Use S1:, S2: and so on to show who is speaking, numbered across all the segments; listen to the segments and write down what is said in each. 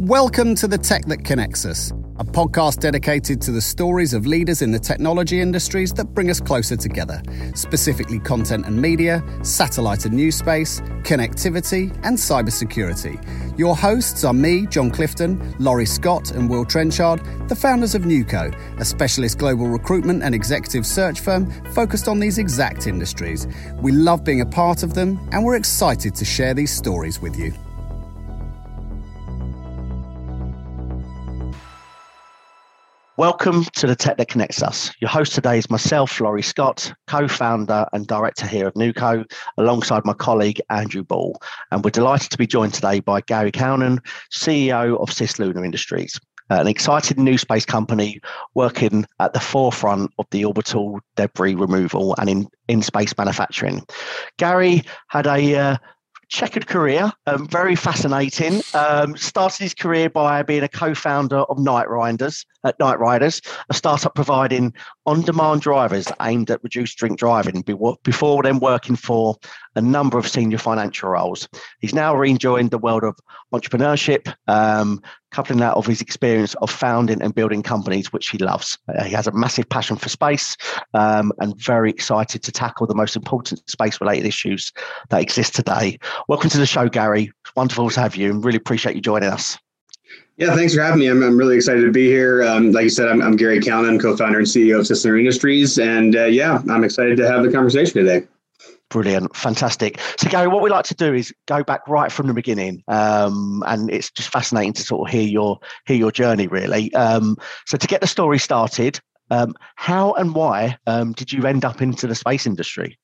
S1: Welcome to The Tech That Connects Us, a podcast dedicated to the stories of leaders in the technology industries that bring us closer together, specifically content and media, satellite and new space, connectivity, and cybersecurity. Your hosts are me, John Clifton, Laurie Scott, and Will Trenchard, the founders of Nuco, a specialist global recruitment and executive search firm focused on these exact industries. We love being a part of them, and we're excited to share these stories with you.
S2: Welcome to the Tech That Connects Us. Your host today is myself, Laurie Scott, co founder and director here of Nuco, alongside my colleague, Andrew Ball. And we're delighted to be joined today by Gary Calnan, CEO of Cislunar Industries, an exciting new space company working at the forefront of the orbital debris removal and in, in space manufacturing. Gary had a uh, checkered career, um, very fascinating. Um, started his career by being a co-founder of Night Riders, at Night Riders, a startup providing on-demand drivers aimed at reduced drink driving. Before then, working for a number of senior financial roles. He's now rejoined the world of entrepreneurship, um, coupling that of his experience of founding and building companies, which he loves. Uh, he has a massive passion for space um, and very excited to tackle the most important space related issues that exist today. Welcome to the show, Gary. Wonderful to have you and really appreciate you joining us.
S3: Yeah, thanks for having me. I'm, I'm really excited to be here. Um, like you said, I'm, I'm Gary Calnan, co-founder and CEO of Cislunar Industries, and uh, yeah, I'm excited to have the conversation today.
S2: Brilliant, fantastic. So, Gary, what we like to do is go back right from the beginning, um, and it's just fascinating to sort of hear your hear your journey, really. Um, so, to get the story started, um, how and why um, did you end up into the space industry?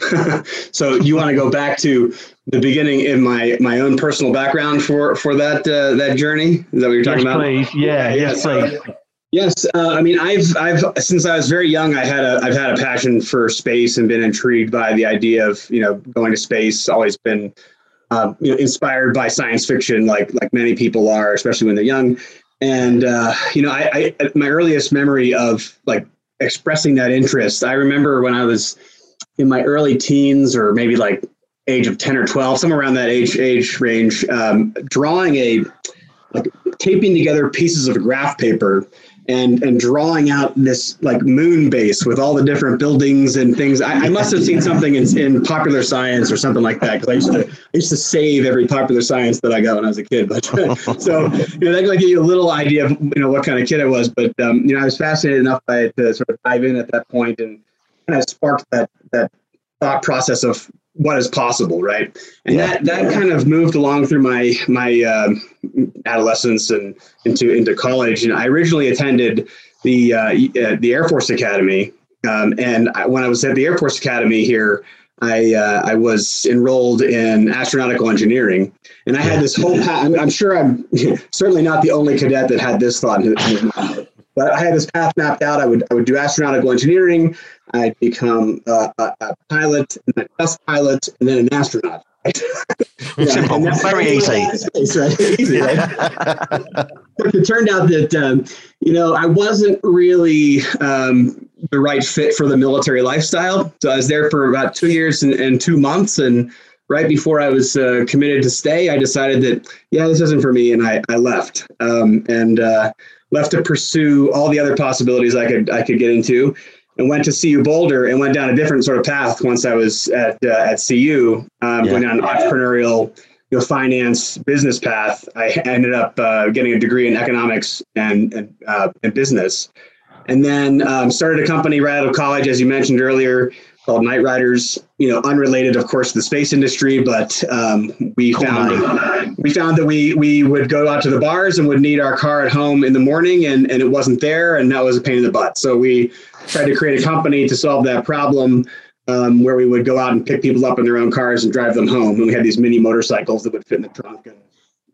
S3: so, you want to go back to the beginning in my my own personal background for for that uh, that journey? Is that what you're talking
S2: yes,
S3: about?
S2: Please, yeah, yes, please.
S3: Yes, uh, I mean, I've I've since I was very young, I had a I've had a passion for space and been intrigued by the idea of you know going to space. Always been uh, you know inspired by science fiction, like like many people are, especially when they're young. And uh, you know, I, I my earliest memory of like expressing that interest, I remember when I was in my early teens or maybe like age of ten or twelve, somewhere around that age age range, um, drawing a like taping together pieces of graph paper and and drawing out this like moon base with all the different buildings and things. I, I must have seen something in, in popular science or something like that because I used to I used to save every popular science that I got when I was a kid. But so you know that can give you a little idea of you know what kind of kid I was. But um, you know I was fascinated enough by it to sort of dive in at that point and kind of sparked that that thought process of what is possible, right? And yeah. that that kind of moved along through my my uh, adolescence and into into college. And I originally attended the uh, uh, the Air Force Academy, um, and I, when I was at the Air Force Academy here. I, uh, I was enrolled in astronautical engineering, and I had this whole. Path, I'm, I'm sure I'm certainly not the only cadet that had this thought in his mind. But I had this path mapped out. I would I would do astronautical engineering. I'd become a, a pilot, and a test pilot, and then an astronaut.
S2: Right? yeah, Simple, very easy. Space, right? easy right?
S3: it turned out that um, you know I wasn't really um, the right fit for the military lifestyle. So I was there for about two years and, and two months, and right before I was uh, committed to stay, I decided that yeah, this isn't for me, and I I left. Um, and uh, left to pursue all the other possibilities I could I could get into, and went to CU Boulder and went down a different sort of path once I was at uh, at CU. Um, yeah. Went down an entrepreneurial, you know, finance business path. I ended up uh, getting a degree in economics and and, uh, and business, and then um, started a company right out of college, as you mentioned earlier called Night Riders. You know, unrelated, of course, to the space industry, but um, we found we found that we we would go out to the bars and would need our car at home in the morning, and and it wasn't there, and that was a pain in the butt. So we tried to create a company to solve that problem. Um, where we would go out and pick people up in their own cars and drive them home. And we had these mini motorcycles that would fit in the trunk. And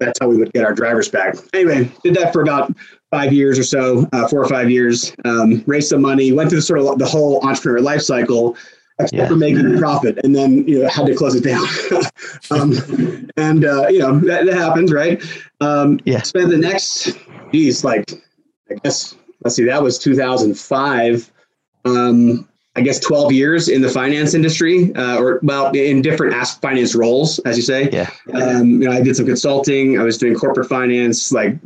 S3: that's how we would get our drivers back. Anyway, did that for about five years or so, uh, four or five years. Um, raised some money, went through sort of the whole entrepreneur life cycle, except yeah. for making a profit, and then you know had to close it down. um, and uh, you know that, that happens, right? Um, yeah. Spend the next, geez, like I guess let's see, that was 2005. Um, I guess 12 years in the finance industry, uh, or well, in different ask finance roles, as you say.
S2: Yeah.
S3: Um, you know, I did some consulting. I was doing corporate finance, like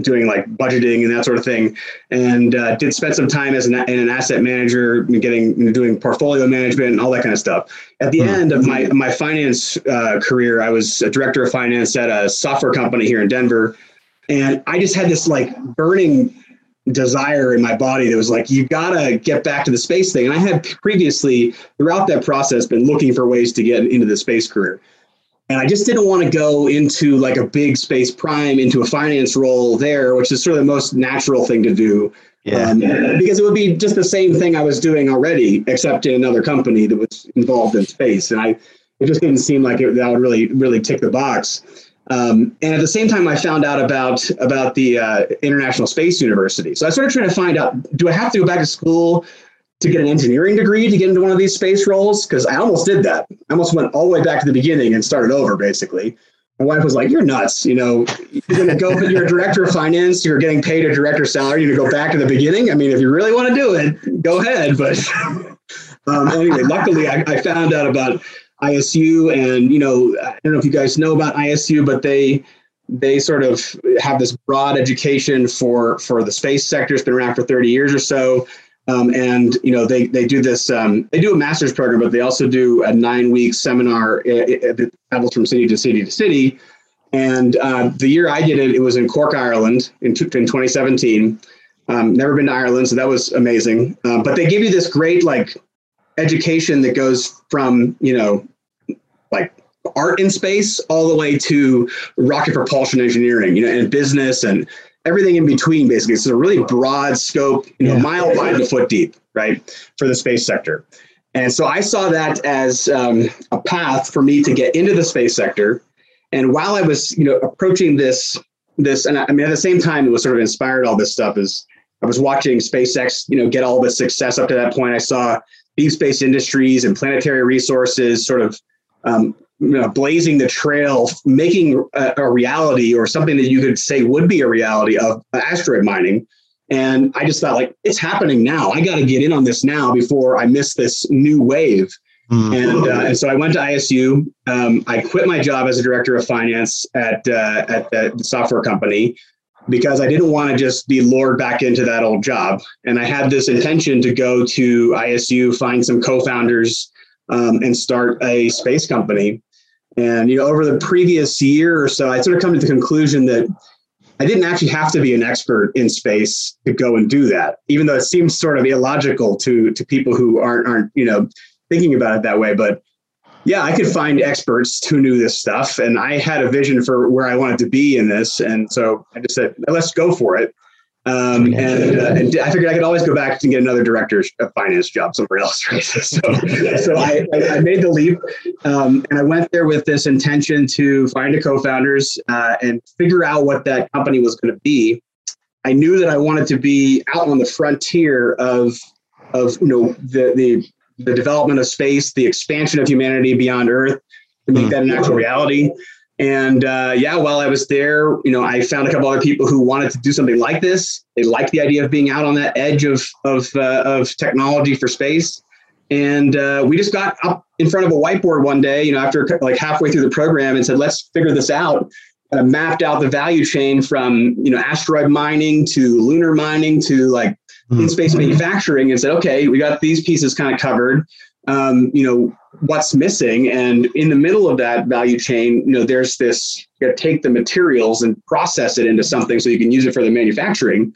S3: doing like budgeting and that sort of thing, and uh, did spend some time as an, an asset manager, getting you know, doing portfolio management and all that kind of stuff. At the mm-hmm. end of my my finance uh, career, I was a director of finance at a software company here in Denver, and I just had this like burning desire in my body that was like, you gotta get back to the space thing. And I had previously, throughout that process, been looking for ways to get into the space career. And I just didn't want to go into like a big space prime into a finance role there, which is sort of the most natural thing to do.
S2: Yeah. Um,
S3: because it would be just the same thing I was doing already, except in another company that was involved in space. And I, it just didn't seem like it, that would really, really tick the box. Um, and at the same time, I found out about about the uh, International Space University. So I started trying to find out: Do I have to go back to school to get an engineering degree to get into one of these space roles? Because I almost did that. I almost went all the way back to the beginning and started over, basically. My wife was like, "You're nuts! You know, you're going to go. You're a director of finance. You're getting paid a director salary. You're going to go back to the beginning. I mean, if you really want to do it, go ahead." But um, anyway, luckily, I, I found out about ISU, and you know, I don't know if you guys know about ISU, but they they sort of have this broad education for for the space sector. It's been around for 30 years or so. Um, and you know they they do this um, they do a master's program but they also do a nine week seminar that travels from city to city to city. And uh, the year i did it it was in cork ireland in, in 2017 um, never been to ireland so that was amazing. Um, but they give you this great like education that goes from you know like art in space all the way to rocket propulsion engineering, you know, and business and everything in between, basically. It's a really broad scope, you know, yeah. mile wide and foot deep, right, for the space sector. And so I saw that as um, a path for me to get into the space sector. And while I was, you know, approaching this, this, and I, I mean, at the same time, it was sort of inspired all this stuff. Is I was watching SpaceX, you know, get all the success up to that point. I saw deep space industries and planetary resources sort of um, you know, blazing the trail, making a, a, reality or something that you could say would be a reality of asteroid mining. And I just thought, like, it's happening now. I got to get in on this now before I miss this new wave. Mm-hmm. And, uh, and so I went to ISU. Um, I quit my job as a director of finance at uh, at the software company because I didn't want to just be lured back into that old job. And I had this intention to go to ISU, find some co-founders, um, and start a space company. And you know, over the previous year or so, I sort of come to the conclusion that I didn't actually have to be an expert in space to go and do that, even though it seems sort of illogical to to people who aren't aren't you know thinking about it that way. But yeah, I could find experts who knew this stuff, and I had a vision for where I wanted to be in this, and so I just said, let's go for it. Um, and, uh, and, I figured I could always go back and get another director of finance job somewhere else. Right? So, so I, I, made the leap, um, and I went there with this intention to find a co-founders uh, and figure out what that company was going to be. I knew that I wanted to be out on the frontier of of you know the the the development of space, the expansion of humanity beyond Earth, to make mm. that an actual reality. And uh, yeah, while I was there, you know, I found a couple other people who wanted to do something like this. They liked the idea of being out on that edge of of uh, of technology for space. And uh, we just got up in front of a whiteboard one day, you know, after like halfway through the program, and said, "Let's figure this out." And mapped out the value chain from you know asteroid mining to lunar mining to like in hmm. space manufacturing, and said, "Okay, we got these pieces kind of covered." Um, you know, what's missing. And in the middle of that value chain you know there's this you take the materials and process it into something so you can use it for the manufacturing.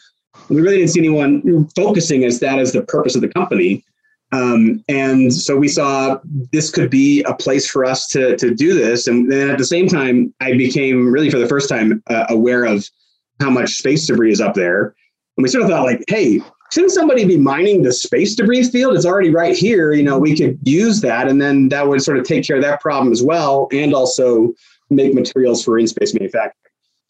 S3: We really didn't see anyone focusing as that as the purpose of the company. Um, and so we saw this could be a place for us to, to do this. And then at the same time i became really for the first time uh, aware of how much space debris is up there. And we sort of thought like hey shouldn't somebody be mining the space debris field? It's already right here. You know, we could use that, and then that would sort of take care of that problem as well, and also make materials for in-space manufacturing.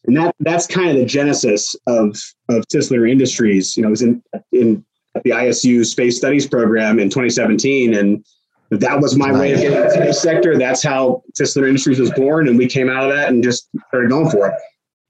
S3: And that that's kind of the genesis of of Cislunar Industries. You know, it was in in the ISU Space Studies program in 2017, and that was my way of getting into the sector. That's how Cislunar Industries was born, and we came out of that and just started going for it.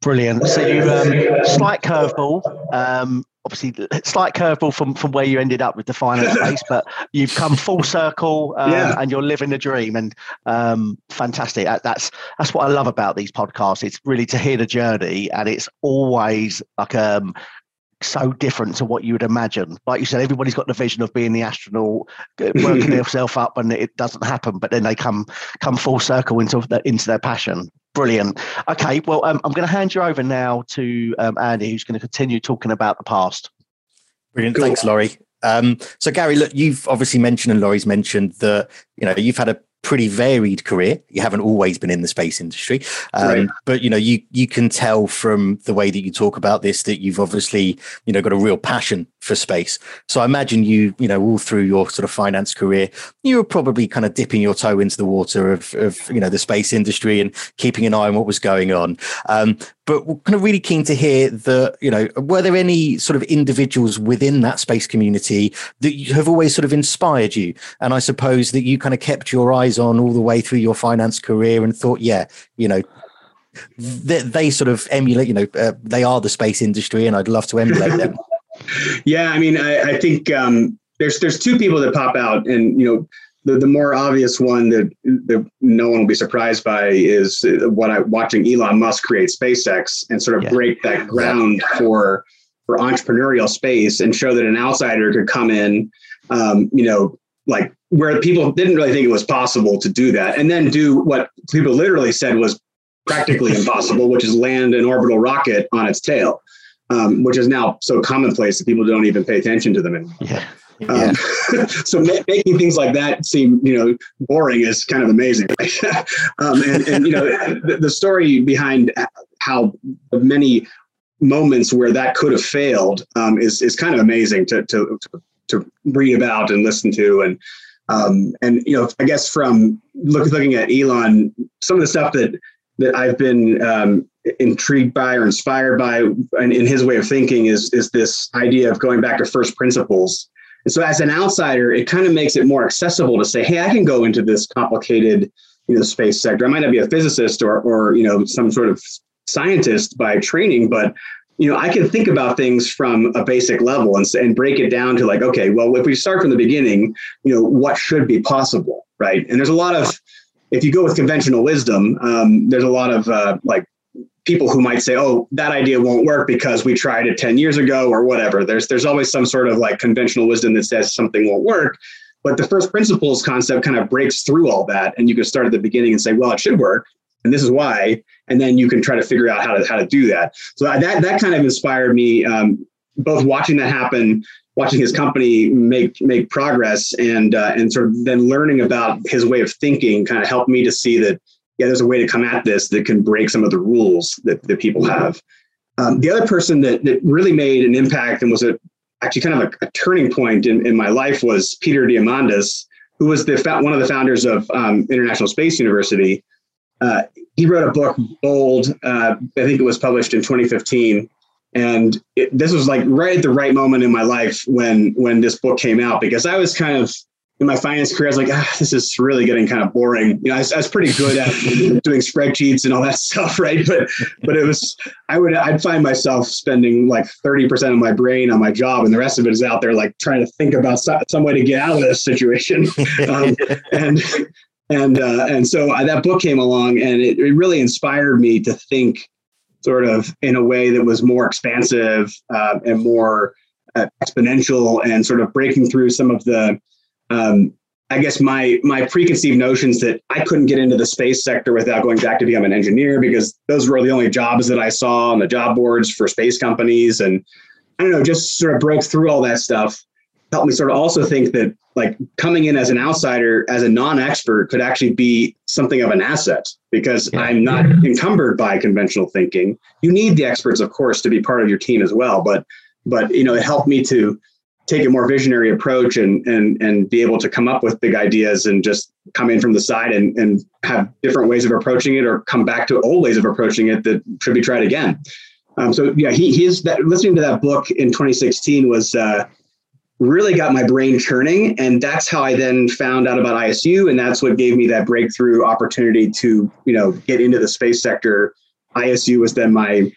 S2: Brilliant. So you um, slight curveball. Um, obviously, slight curveball from from where you ended up with the final space, but you've come full circle um, yeah. and you're living the dream. And um, fantastic. That, that's that's what I love about these podcasts. It's really to hear the journey, and it's always like um, so different to what you would imagine. Like you said, everybody's got the vision of being the astronaut, working themselves up, and it doesn't happen. But then they come come full circle into the, into their passion. Brilliant. Okay, well, um, I'm going to hand you over now to um, Andy, who's going to continue talking about the past.
S4: Brilliant. Cool. Thanks, Laurie. Um, so, Gary, look, you've obviously mentioned, and Laurie's mentioned that you know you've had a pretty varied career. You haven't always been in the space industry, um, right. but you know you you can tell from the way that you talk about this that you've obviously you know got a real passion for space. So I imagine you you know all through your sort of finance career, you were probably kind of dipping your toe into the water of, of you know the space industry and keeping an eye on what was going on. Um, but we're kind of really keen to hear that you know were there any sort of individuals within that space community that have always sort of inspired you? And i suppose that you kind of kept your eyes on all the way through your finance career and thought yeah you know they, they sort of emulate you know uh, they are the space industry and i'd love to emulate them.
S3: Yeah i mean i, I think um, there's there's two people that pop out and you know the, the more obvious one that, that no one will be surprised by is what I watching Elon Musk create SpaceX and sort of yeah. break that ground for for entrepreneurial space and show that an outsider could come in, um, you know, like where people didn't really think it was possible to do that, and then do what people literally said was practically impossible, which is land an orbital rocket on its tail, um, which is now so commonplace that people don't even pay attention to them anymore.
S2: Yeah.
S3: Um, so ma- making things like that seem, you know, boring is kind of amazing. um, and, and, you know, the, the, story behind how many moments where that could have failed um, is, is kind of amazing to, to, to, read about and listen to. And, um, and, you know, I guess from look, looking at Elon, some of the stuff that, that I've been um, intrigued by or inspired by in, in his way of thinking is, is this idea of going back to first principles and so as an outsider, it kind of makes it more accessible to say, hey, I can go into this complicated, you know, space sector. I might not be a physicist or or, you know, some sort of scientist by training, but you know, I can think about things from a basic level and, and break it down to like, okay, well, if we start from the beginning, you know, what should be possible, right? And there's a lot of, if you go with conventional wisdom, um, there's a lot of uh, like people who might say, "Oh, that idea won't work because we tried it 10 years ago or whatever." There's there's always some sort of like conventional wisdom that says something won't work. But the first principles concept kind of breaks through all that and you can start at the beginning and say, "Well, it should work." And this is why, and then you can try to figure out how to how to do that. So that that kind of inspired me, um, both watching that happen, watching his company make make progress, and uh, and sort of then learning about his way of thinking, kind of helped me to see that yeah, there's a way to come at this that can break some of the rules that, that people have. Um, the other person that, that really made an impact and was a, actually kind of a, a turning point in, in my life was Peter Diamandis, who was the one of the founders of um, International Space University. Uh, he wrote a book, Bold. Uh, I think it was published in 2015, and it, this was like right at the right moment in my life when when this book came out because I was kind of in my finance career, I was like, ah, this is really getting kind of boring. You know, I was, I was pretty good at doing spreadsheets and all that stuff, right? But but it was, I would, I'd find myself spending like thirty percent of my brain on my job, and the rest of it is out there, like trying to think about some, some way to get out of this situation. Um, and and uh, and so I, that book came along, and it, it really inspired me to think sort of in a way that was more expansive uh, and more uh, exponential, and sort of breaking through some of the um, I guess my my preconceived notions that I couldn't get into the space sector without going back to become an engineer because those were the only jobs that I saw on the job boards for space companies. And I don't know just sort of broke through all that stuff. Helped me sort of also think that like coming in as an outsider as a non-expert could actually be something of an asset because yeah. I'm not encumbered by conventional thinking. You need the experts of course to be part of your team as well. But but you know it helped me to take a more visionary approach and and and be able to come up with big ideas and just come in from the side and and have different ways of approaching it or come back to old ways of approaching it that should be tried again. Um, so yeah, he he's that listening to that book in 2016 was uh, really got my brain churning, and that's how I then found out about ISU, and that's what gave me that breakthrough opportunity to you know get into the space sector ISU was then my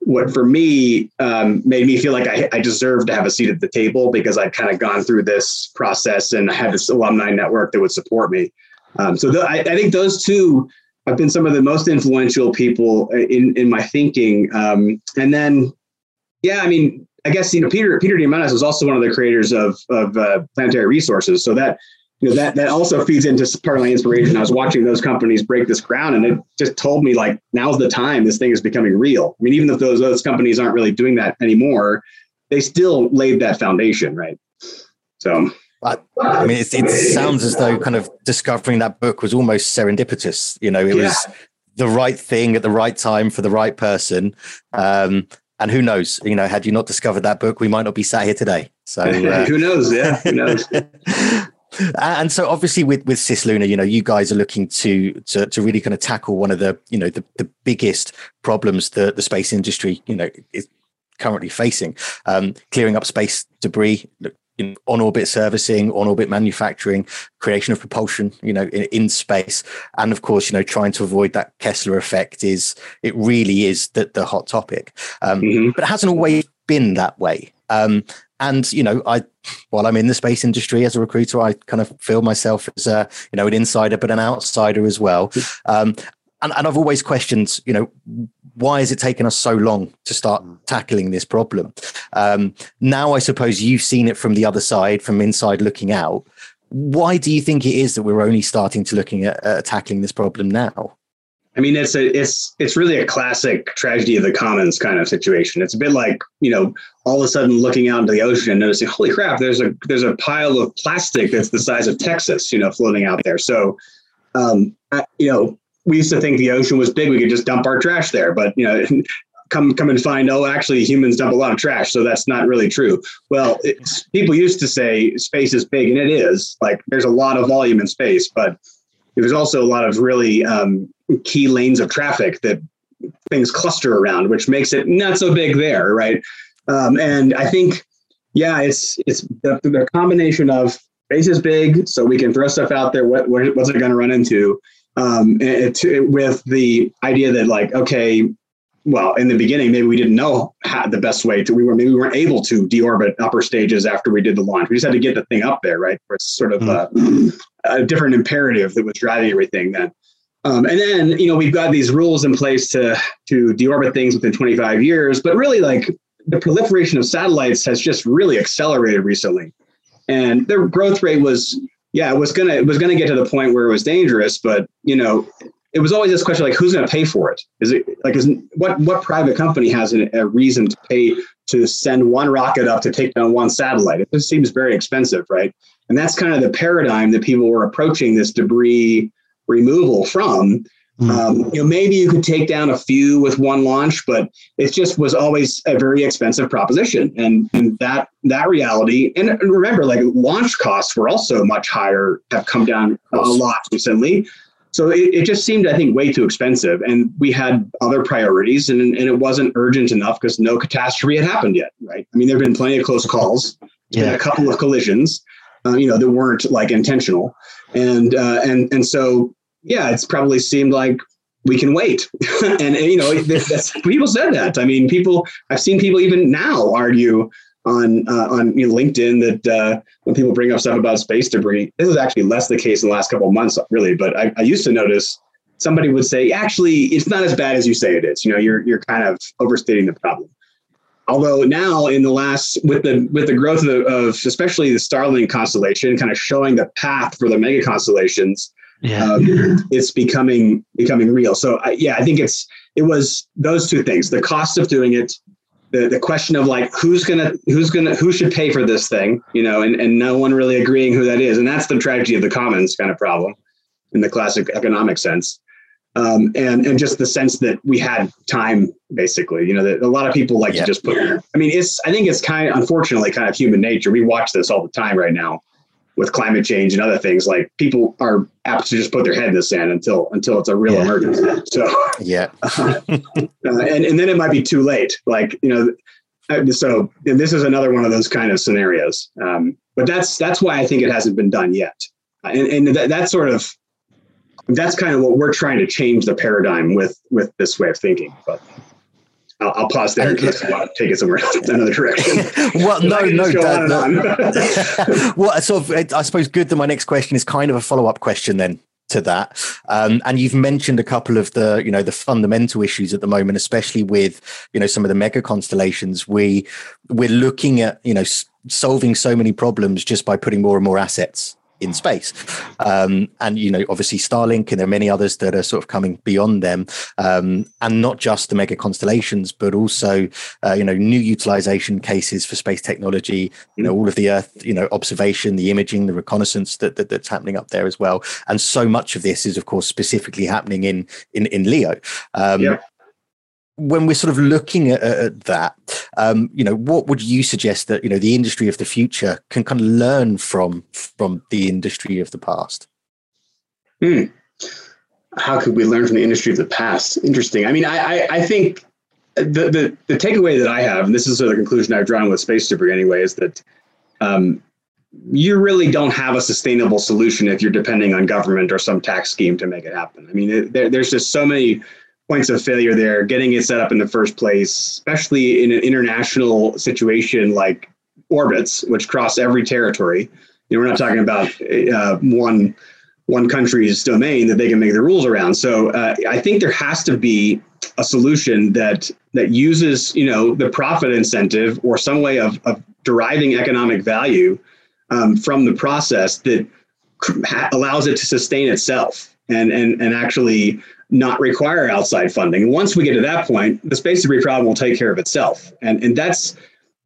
S3: what for me um, made me feel like I, I deserved to have a seat at the table because I'd kind of gone through this process and I had this alumni network that would support me. Um, so I, I, think those two have been some of the most influential people in in my thinking. Um, and then, yeah, I mean, I guess you know Peter Peter Diamandis was also one of the creators of of uh, Planetary Resources, so that you know that that also feeds into part of my inspiration. I was watching those companies break this ground, and it just told me like now's the time. This thing is becoming real. I mean, even if those those companies aren't really doing that anymore, they still laid that foundation, right? So.
S4: I mean, it, it sounds as though kind of discovering that book was almost serendipitous. You know, it yeah. was the right thing at the right time for the right person. Um, and who knows? You know, had you not discovered that book, we might not be sat here today. So
S3: uh, who knows? Yeah, who knows?
S4: and so obviously with with Cislunar, you know, you guys are looking to to to really kind of tackle one of the you know the the biggest problems that the space industry you know is currently facing, um, clearing up space debris. In on orbit servicing, on orbit manufacturing, creation of propulsion, you know, in, in, space, and of course, you know, trying to avoid that Kessler effect is it really is the, the hot topic. Um, mm-hmm. But it hasn't always been that way. Um, and you know, I while I'm in the space industry as a recruiter, I kind of feel myself as a you know an insider, but an outsider as well. Um, and, and I've always questioned, you know, why has it taken us so long to start mm. tackling this problem? Um, now, I suppose you've seen it from the other side, from inside looking out. Why do you think it is that we're only starting to looking at uh, tackling this problem now?
S3: I mean, it's a it's it's really a classic tragedy of the commons kind of situation. It's a bit like you know, all of a sudden looking out into the ocean and noticing, holy crap, there's a there's a pile of plastic that's the size of Texas, you know, floating out there. So, um, I, you know, we used to think the ocean was big; we could just dump our trash there. But you know, come come and find, oh, actually, humans dump a lot of trash, so that's not really true. Well, people used to say space is big, and it is. Like, there's a lot of volume in space, but there's also a lot of really um, key lanes of traffic that things cluster around, which makes it not so big there, right? Um, and I think, yeah, it's it's the, the combination of space is big, so we can throw stuff out there. What what's it going to run into? Um, it, it, with the idea that like, okay, well, in the beginning, maybe we didn't know how the best way to. We were maybe we weren't able to deorbit upper stages after we did the launch. We just had to get the thing up there, right? It's sort of mm. a, a different imperative that was driving everything then. Um, and then, you know, we've got these rules in place to to deorbit things within 25 years, but really, like the proliferation of satellites has just really accelerated recently, and their growth rate was, yeah, it was gonna it was gonna get to the point where it was dangerous, but you know, it was always this question like, who's gonna pay for it? Is it like, is what what private company has a, a reason to pay to send one rocket up to take down one satellite? It just seems very expensive, right? And that's kind of the paradigm that people were approaching this debris removal from. Mm-hmm. Um, you know, maybe you could take down a few with one launch, but it just was always a very expensive proposition. And, and that that reality, and remember, like launch costs were also much higher, have come down a lot recently. So it, it just seemed, I think, way too expensive. And we had other priorities, and, and it wasn't urgent enough because no catastrophe had happened yet, right? I mean, there have been plenty of close calls, yeah. a couple of collisions, uh, you know, that weren't like intentional, and uh, and and so yeah, it's probably seemed like we can wait. and, and, you know, people said that. I mean, people, I've seen people even now argue on uh, on you know, LinkedIn that uh, when people bring up stuff about space debris, this is actually less the case in the last couple of months, really. But I, I used to notice somebody would say, actually, it's not as bad as you say it is. You know, you're you're kind of overstating the problem. Although now, in the last with the with the growth of, of especially the Starlink constellation, kind of showing the path for the mega constellations, yeah. Um, it's becoming becoming real. So I, yeah, I think it's it was those two things: the cost of doing it, the the question of like who's gonna who's gonna who should pay for this thing, you know, and and no one really agreeing who that is, and that's the tragedy of the commons kind of problem in the classic economic sense. Um, and and just the sense that we had time, basically, you know, that a lot of people like yeah. to just put. I mean, it's I think it's kind of unfortunately kind of human nature. We watch this all the time right now with climate change and other things, like people are apt to just put their head in the sand until until it's a real yeah. emergency. So
S4: yeah,
S3: uh, and and then it might be too late. Like you know, uh, so and this is another one of those kind of scenarios. Um, but that's that's why I think it hasn't been done yet, and and that, that sort of that's kind of what we're trying to change the paradigm with with this way of thinking. But I'll, I'll pause there in case you want to take it somewhere else, another direction.
S4: well, no, no, that, no. well, sort of, I suppose good that my next question is kind of a follow up question then to that. Um, and you've mentioned a couple of the, you know, the fundamental issues at the moment, especially with, you know, some of the mega constellations. We we're looking at, you know, s- solving so many problems just by putting more and more assets in space. Um, and, you know, obviously Starlink and there are many others that are sort of coming beyond them. Um, and not just the mega constellations, but also, uh, you know, new utilization cases for space technology, you know, all of the Earth, you know, observation, the imaging, the reconnaissance that, that that's happening up there as well. And so much of this is, of course, specifically happening in, in, in LEO. Um, yeah when we're sort of looking at, at that, um, you know, what would you suggest that you know the industry of the future can kind of learn from from the industry of the past?
S3: Hmm. How could we learn from the industry of the past? Interesting. I mean, I I, I think the, the the takeaway that I have, and this is sort of the conclusion I've drawn with space debris anyway, is that um, you really don't have a sustainable solution if you're depending on government or some tax scheme to make it happen. I mean, there, there's just so many points of failure there, getting it set up in the first place, especially in an international situation like orbits, which cross every territory. You know, we're not talking about uh, one one country's domain that they can make the rules around. So uh, I think there has to be a solution that that uses you know the profit incentive or some way of, of deriving economic value um, from the process that allows it to sustain itself and and and actually not require outside funding. Once we get to that point, the space debris problem will take care of itself, and and that's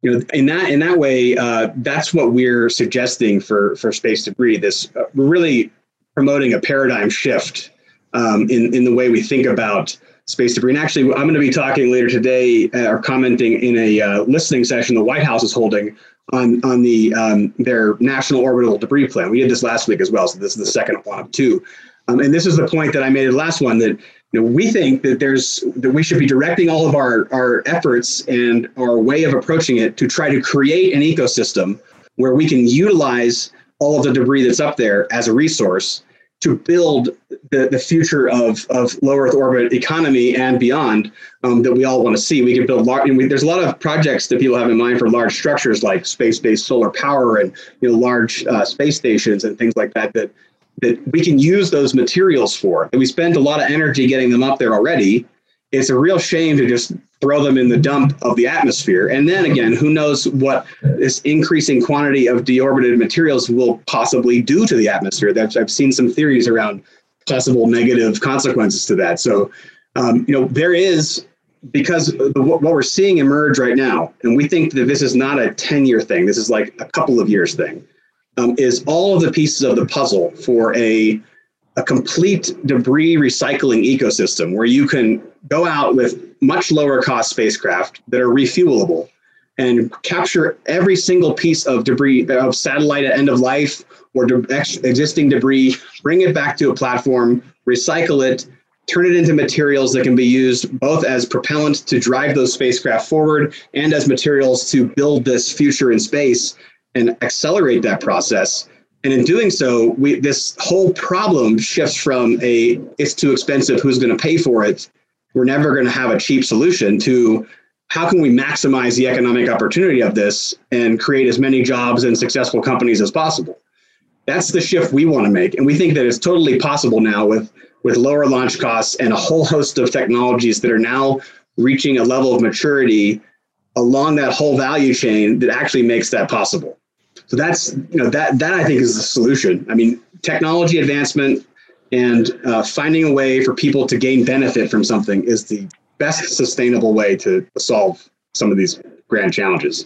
S3: you know in that in that way, uh, that's what we're suggesting for for space debris. This uh, we're really promoting a paradigm shift um, in in the way we think about space debris. And actually, I'm going to be talking later today uh, or commenting in a uh, listening session the White House is holding on on the um, their national orbital debris plan. We did this last week as well, so this is the second one of two. Um, and this is the point that I made in the last one that you know, we think that there's that we should be directing all of our, our efforts and our way of approaching it to try to create an ecosystem where we can utilize all of the debris that's up there as a resource to build the, the future of, of low Earth orbit economy and beyond um, that we all want to see. We can build large, there's a lot of projects that people have in mind for large structures like space-based solar power and you know large uh, space stations and things like that that that we can use those materials for. And we spend a lot of energy getting them up there already. It's a real shame to just throw them in the dump of the atmosphere. And then again, who knows what this increasing quantity of deorbited materials will possibly do to the atmosphere. That I've seen some theories around possible negative consequences to that. So, um, you know, there is because what we're seeing emerge right now, and we think that this is not a 10 year thing. This is like a couple of years thing um, is all of the pieces of the puzzle for a, a complete debris recycling ecosystem where you can go out with much lower cost spacecraft that are refuelable and capture every single piece of debris of satellite at end of life or de- ex- existing debris, bring it back to a platform, recycle it, turn it into materials that can be used both as propellant to drive those spacecraft forward and as materials to build this future in space and accelerate that process. And in doing so, we this whole problem shifts from a it's too expensive, who's going to pay for it? We're never going to have a cheap solution to how can we maximize the economic opportunity of this and create as many jobs and successful companies as possible. That's the shift we want to make. And we think that it's totally possible now with, with lower launch costs and a whole host of technologies that are now reaching a level of maturity along that whole value chain that actually makes that possible. So that's you know that that I think is the solution. I mean, technology advancement and uh, finding a way for people to gain benefit from something is the best sustainable way to solve some of these grand challenges.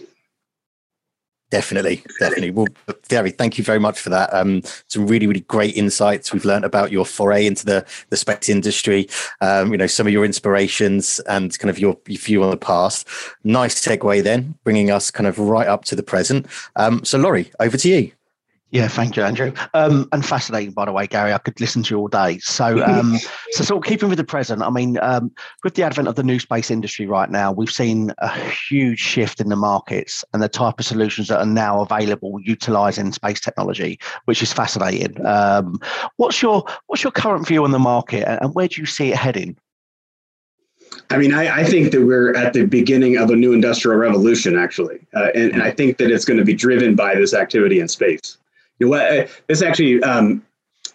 S4: Definitely, definitely. Well, Gary, thank you very much for that. Um, some really, really great insights. We've learned about your foray into the the space industry. Um, you know, some of your inspirations and kind of your, your view on the past. Nice segue then, bringing us kind of right up to the present. Um, so, Laurie, over to you.
S2: Yeah, thank you, Andrew. Um, and fascinating, by the way, Gary. I could listen to you all day. So, um, so sort of keeping with the present. I mean, um, with the advent of the new space industry right now, we've seen a huge shift in the markets and the type of solutions that are now available utilizing space technology, which is fascinating. Um, what's your what's your current view on the market, and where do you see it heading?
S3: I mean, I, I, think that we're at the beginning of a new industrial revolution, actually, uh, and, and, I think that it's going to be driven by this activity in space. Know? Uh, this actually um,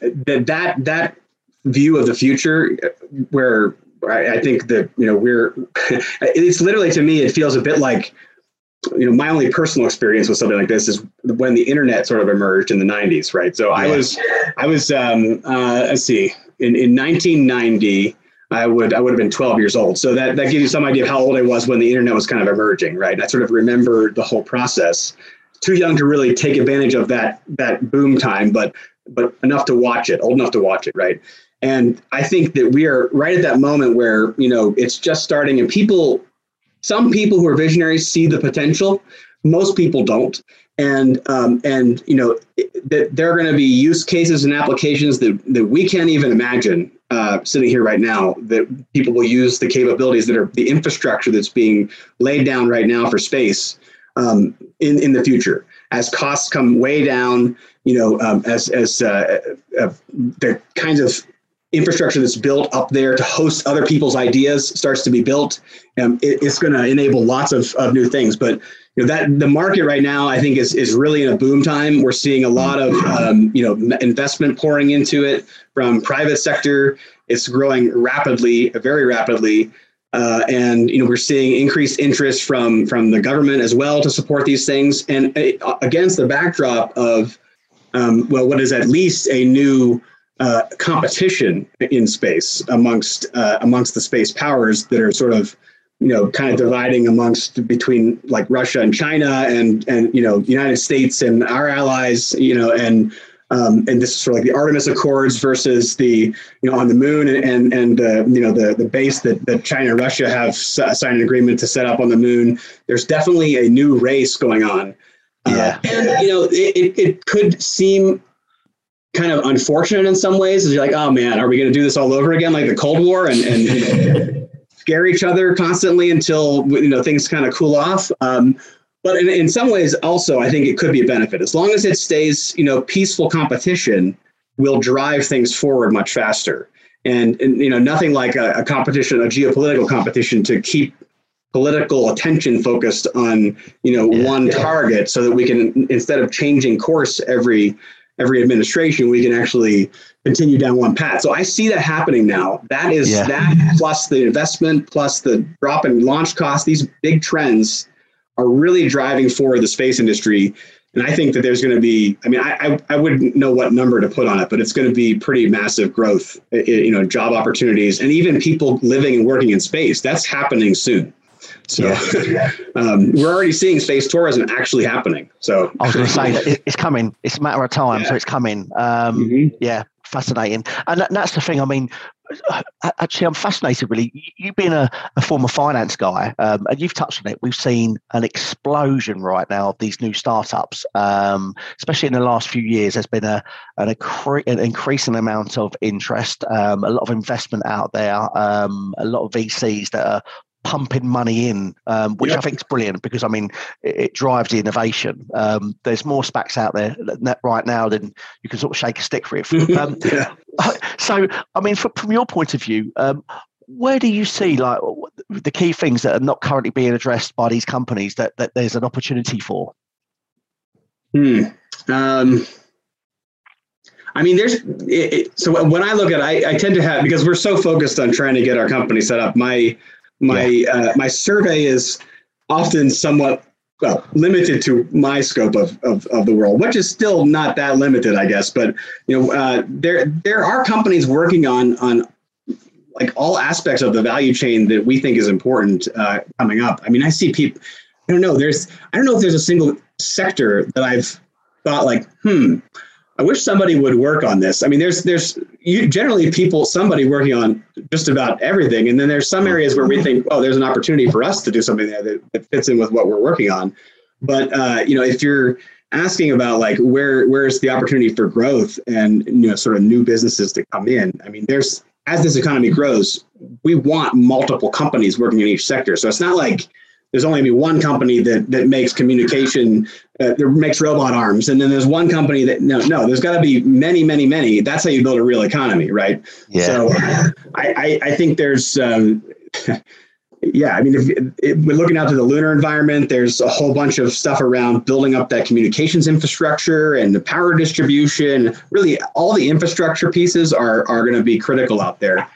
S3: that that that view of the future, where I, think that you know we're, it's literally to me, it feels a bit like you know my only personal experience with something like this is when the internet sort of emerged in the 90s right so i was i was um uh let's see in in 1990 I would I would have been 12 years old. So that that gives you some idea of how old I was when the internet was kind of emerging, right? I sort of remember the whole process. Too young to really take advantage of that that boom time, but but enough to watch it, old enough to watch it, right? And I think that we are right at that moment where you know it's just starting, and people, some people who are visionaries see the potential. Most people don't, and um, and you know that there are going to be use cases and applications that that we can't even imagine uh, sitting here right now that people will use the capabilities that are the infrastructure that's being laid down right now for space um, in in the future as costs come way down. You know, um, as as uh, uh, the kinds of infrastructure that's built up there to host other people's ideas starts to be built, um, it, it's going to enable lots of, of new things. But you know that the market right now, I think, is is really in a boom time. We're seeing a lot of um, you know investment pouring into it from private sector. It's growing rapidly, very rapidly. Uh, and you know we're seeing increased interest from from the government as well to support these things, and uh, against the backdrop of um, well, what is at least a new uh, competition in space amongst uh, amongst the space powers that are sort of you know, kind of dividing amongst between like Russia and China and and you know United States and our allies, you know, and um, and this is sort of like the Artemis Accords versus the you know on the moon and and, and uh, you know the the base that, that China and Russia have signed an agreement to set up on the moon. There's definitely a new race going on.
S2: Uh, yeah,
S3: uh, and you know it, it could seem kind of unfortunate in some ways. Is you're like, oh man, are we going to do this all over again, like the Cold War, and and scare each other constantly until you know things kind of cool off. Um, but in, in some ways, also, I think it could be a benefit as long as it stays, you know, peaceful competition will drive things forward much faster. And, and you know, nothing like a, a competition, a geopolitical competition, to keep political attention focused on you know yeah, one yeah. target so that we can instead of changing course every every administration, we can actually continue down one path. So I see that happening now. That is yeah. that plus the investment, plus the drop in launch costs, these big trends are really driving forward the space industry. And I think that there's going to be, I mean, I, I, I wouldn't know what number to put on it, but it's going to be pretty massive growth, you know, job opportunities and even people living and working in space. That's happening soon. So yeah. um, we're already seeing space tourism actually happening. So
S2: I was going to say it's coming. It's a matter of time. Yeah. So it's coming. Um, mm-hmm. Yeah, fascinating. And that, that's the thing. I mean, actually, I'm fascinated. Really, you being a, a former finance guy, um, and you've touched on it. We've seen an explosion right now of these new startups, um, especially in the last few years. There's been a an, accre- an increasing amount of interest, um, a lot of investment out there, um, a lot of VCs that are pumping money in, um, which I think is brilliant because I mean it, it drives the innovation. Um, there's more SPACs out there right now than you can sort of shake a stick for it. Um, yeah. So I mean, from, from your point of view, um, where do you see like the key things that are not currently being addressed by these companies that, that there's an opportunity for?
S3: Hmm. Um, I mean, there's it, it, so when I look at, it, I, I tend to have because we're so focused on trying to get our company set up. My my yeah. uh, my survey is often somewhat well limited to my scope of, of, of the world, which is still not that limited, I guess. But you know, uh, there there are companies working on on like all aspects of the value chain that we think is important uh, coming up. I mean, I see people. I don't know. There's I don't know if there's a single sector that I've thought like, hmm, I wish somebody would work on this. I mean, there's there's you, generally people somebody working on just about everything, and then there's some areas where we think, oh, there's an opportunity for us to do something there that, that fits in with what we're working on. But uh, you know, if you're asking about like where where's the opportunity for growth and you know sort of new businesses to come in. I mean, there's as this economy grows, we want multiple companies working in each sector. So it's not like there's only be one company that that makes communication uh, that makes robot arms and then there's one company that no no there's got to be many many many. That's how you build a real economy right? Yeah. so I, I, I think there's um, yeah i mean if, if, we're looking out to the lunar environment there's a whole bunch of stuff around building up that communications infrastructure and the power distribution. Really all the infrastructure pieces are are going to be critical out there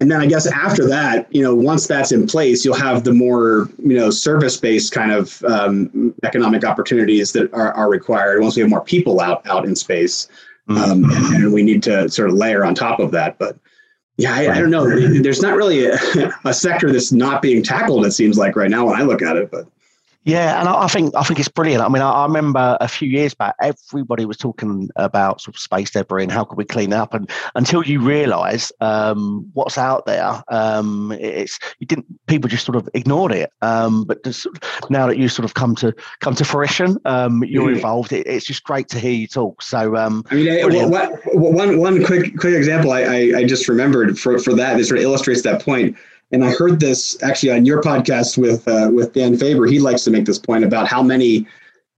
S3: and then I guess after that, you know, once that's in place, you'll have the more, you know, service-based kind of um, economic opportunities that are, are required once we have more people out out in space. Um, mm-hmm. and, and, we need to sort of layer on top of that. But yeah, I, I don't know. There's not really a, a sector that's not being tackled. It seems like right now when I look at it, but
S2: yeah, and I, think I think it's brilliant. I mean, I, I, remember a few years back, everybody was talking about sort of space debris and how could we clean it up, and until you realise um, what's out there, um, it's you didn't people just sort of ignored it. Um, but just, now that you sort of come to come to fruition, um, you're mm-hmm. involved. It, it's just great to hear you talk. So, um,
S3: I mean, one one quick quick example I, I, I just remembered for for that that sort of illustrates that point and I heard this actually on your podcast with uh, with Dan Faber. He likes to make this point about how many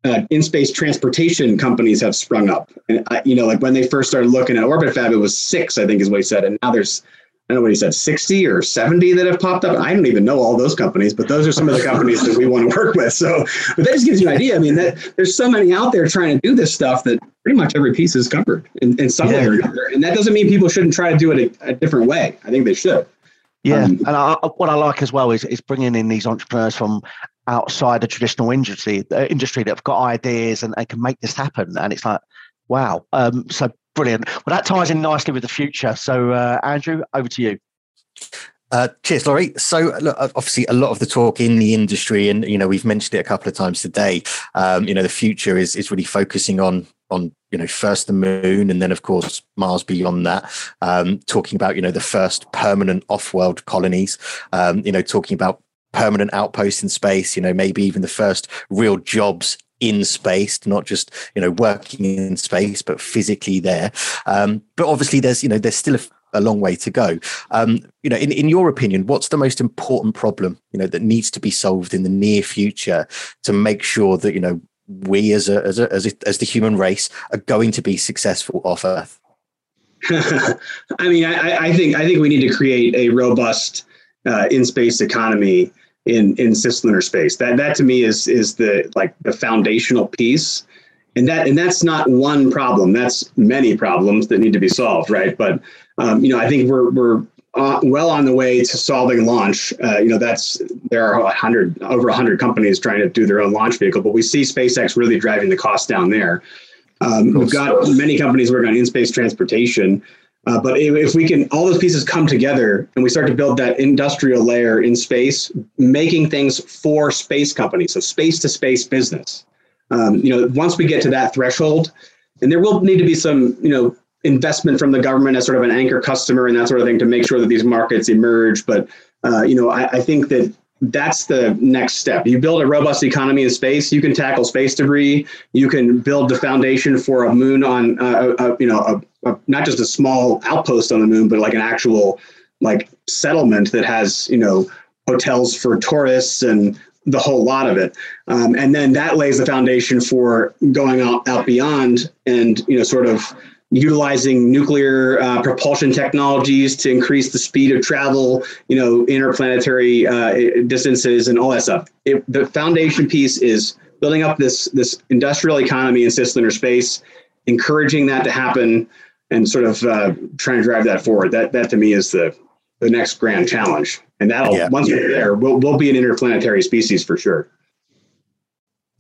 S3: uh, in space transportation companies have sprung up. And I, you know, like when they first started looking at Orbit Fab, it was six, I think, is what he said, and now there's I don't know what he said, 60 or 70 that have popped up. I don't even know all those companies, but those are some of the companies that we want to work with. So, but that just gives you an idea. I mean, that there's so many out there trying to do this stuff that pretty much every piece is covered in, in some yeah. way or another. And that doesn't mean people shouldn't try to do it a, a different way. I think they should.
S2: Yeah, um, and I, what I like as well is is bringing in these entrepreneurs from outside the traditional industry, the industry that have got ideas and, and can make this happen. And it's like, wow, um, so brilliant. Well, that ties in nicely with the future. So, uh, Andrew, over to you.
S4: Uh, cheers, Laurie. So, look, obviously, a lot of the talk in the industry, and you know, we've mentioned it a couple of times today. Um, you know, the future is is really focusing on on you know first the moon and then of course mars beyond that. Um, talking about you know the first permanent off-world colonies. Um, you know talking about permanent outposts in space you know maybe even the first real jobs in space not just you know working in space but physically there. Um, but obviously there's you know there's still a a long way to go. Um, you know, in, in your opinion, what's the most important problem, you know, that needs to be solved in the near future to make sure that, you know, we as a, as a, as, a, as the human race are going to be successful off Earth?
S3: I mean, I, I, think I think we need to create a robust uh, in space economy in in cislunar space. That that to me is is the like the foundational piece, and that and that's not one problem. That's many problems that need to be solved, right? But um, you know, I think we're we're uh, well on the way to solving launch. Uh, you know, that's there are a hundred over a hundred companies trying to do their own launch vehicle, but we see SpaceX really driving the cost down there. Um, we've got many companies working on in-space transportation, uh, but if, if, we can, all those pieces come together and we start to build that industrial layer in space, making things for space companies, so space to space business. Um, you know, once we get to that threshold, and there will need to be some, you know, investment from the government as sort of an anchor customer and that sort of thing to make sure that these markets emerge. But uh, you know, I, I, think that that's the next step. You build a robust economy in space. You can tackle space debris. You can build the foundation for a moon on, uh, a, you know, a, a, not just a small outpost on the moon, but like an actual like settlement that has you know hotels for tourists and the whole lot of it. Um, and then that lays the foundation for going out, out beyond and you know sort of utilizing nuclear uh, propulsion technologies to increase the speed of travel, you know, interplanetary uh, distances and all that stuff. It, the foundation piece is building up this this industrial economy in cislunar space, encouraging that to happen, and sort of uh, trying to drive that forward. That that to me is the the next grand challenge. And that'll yeah. once we're there, we'll we'll be an interplanetary species for sure.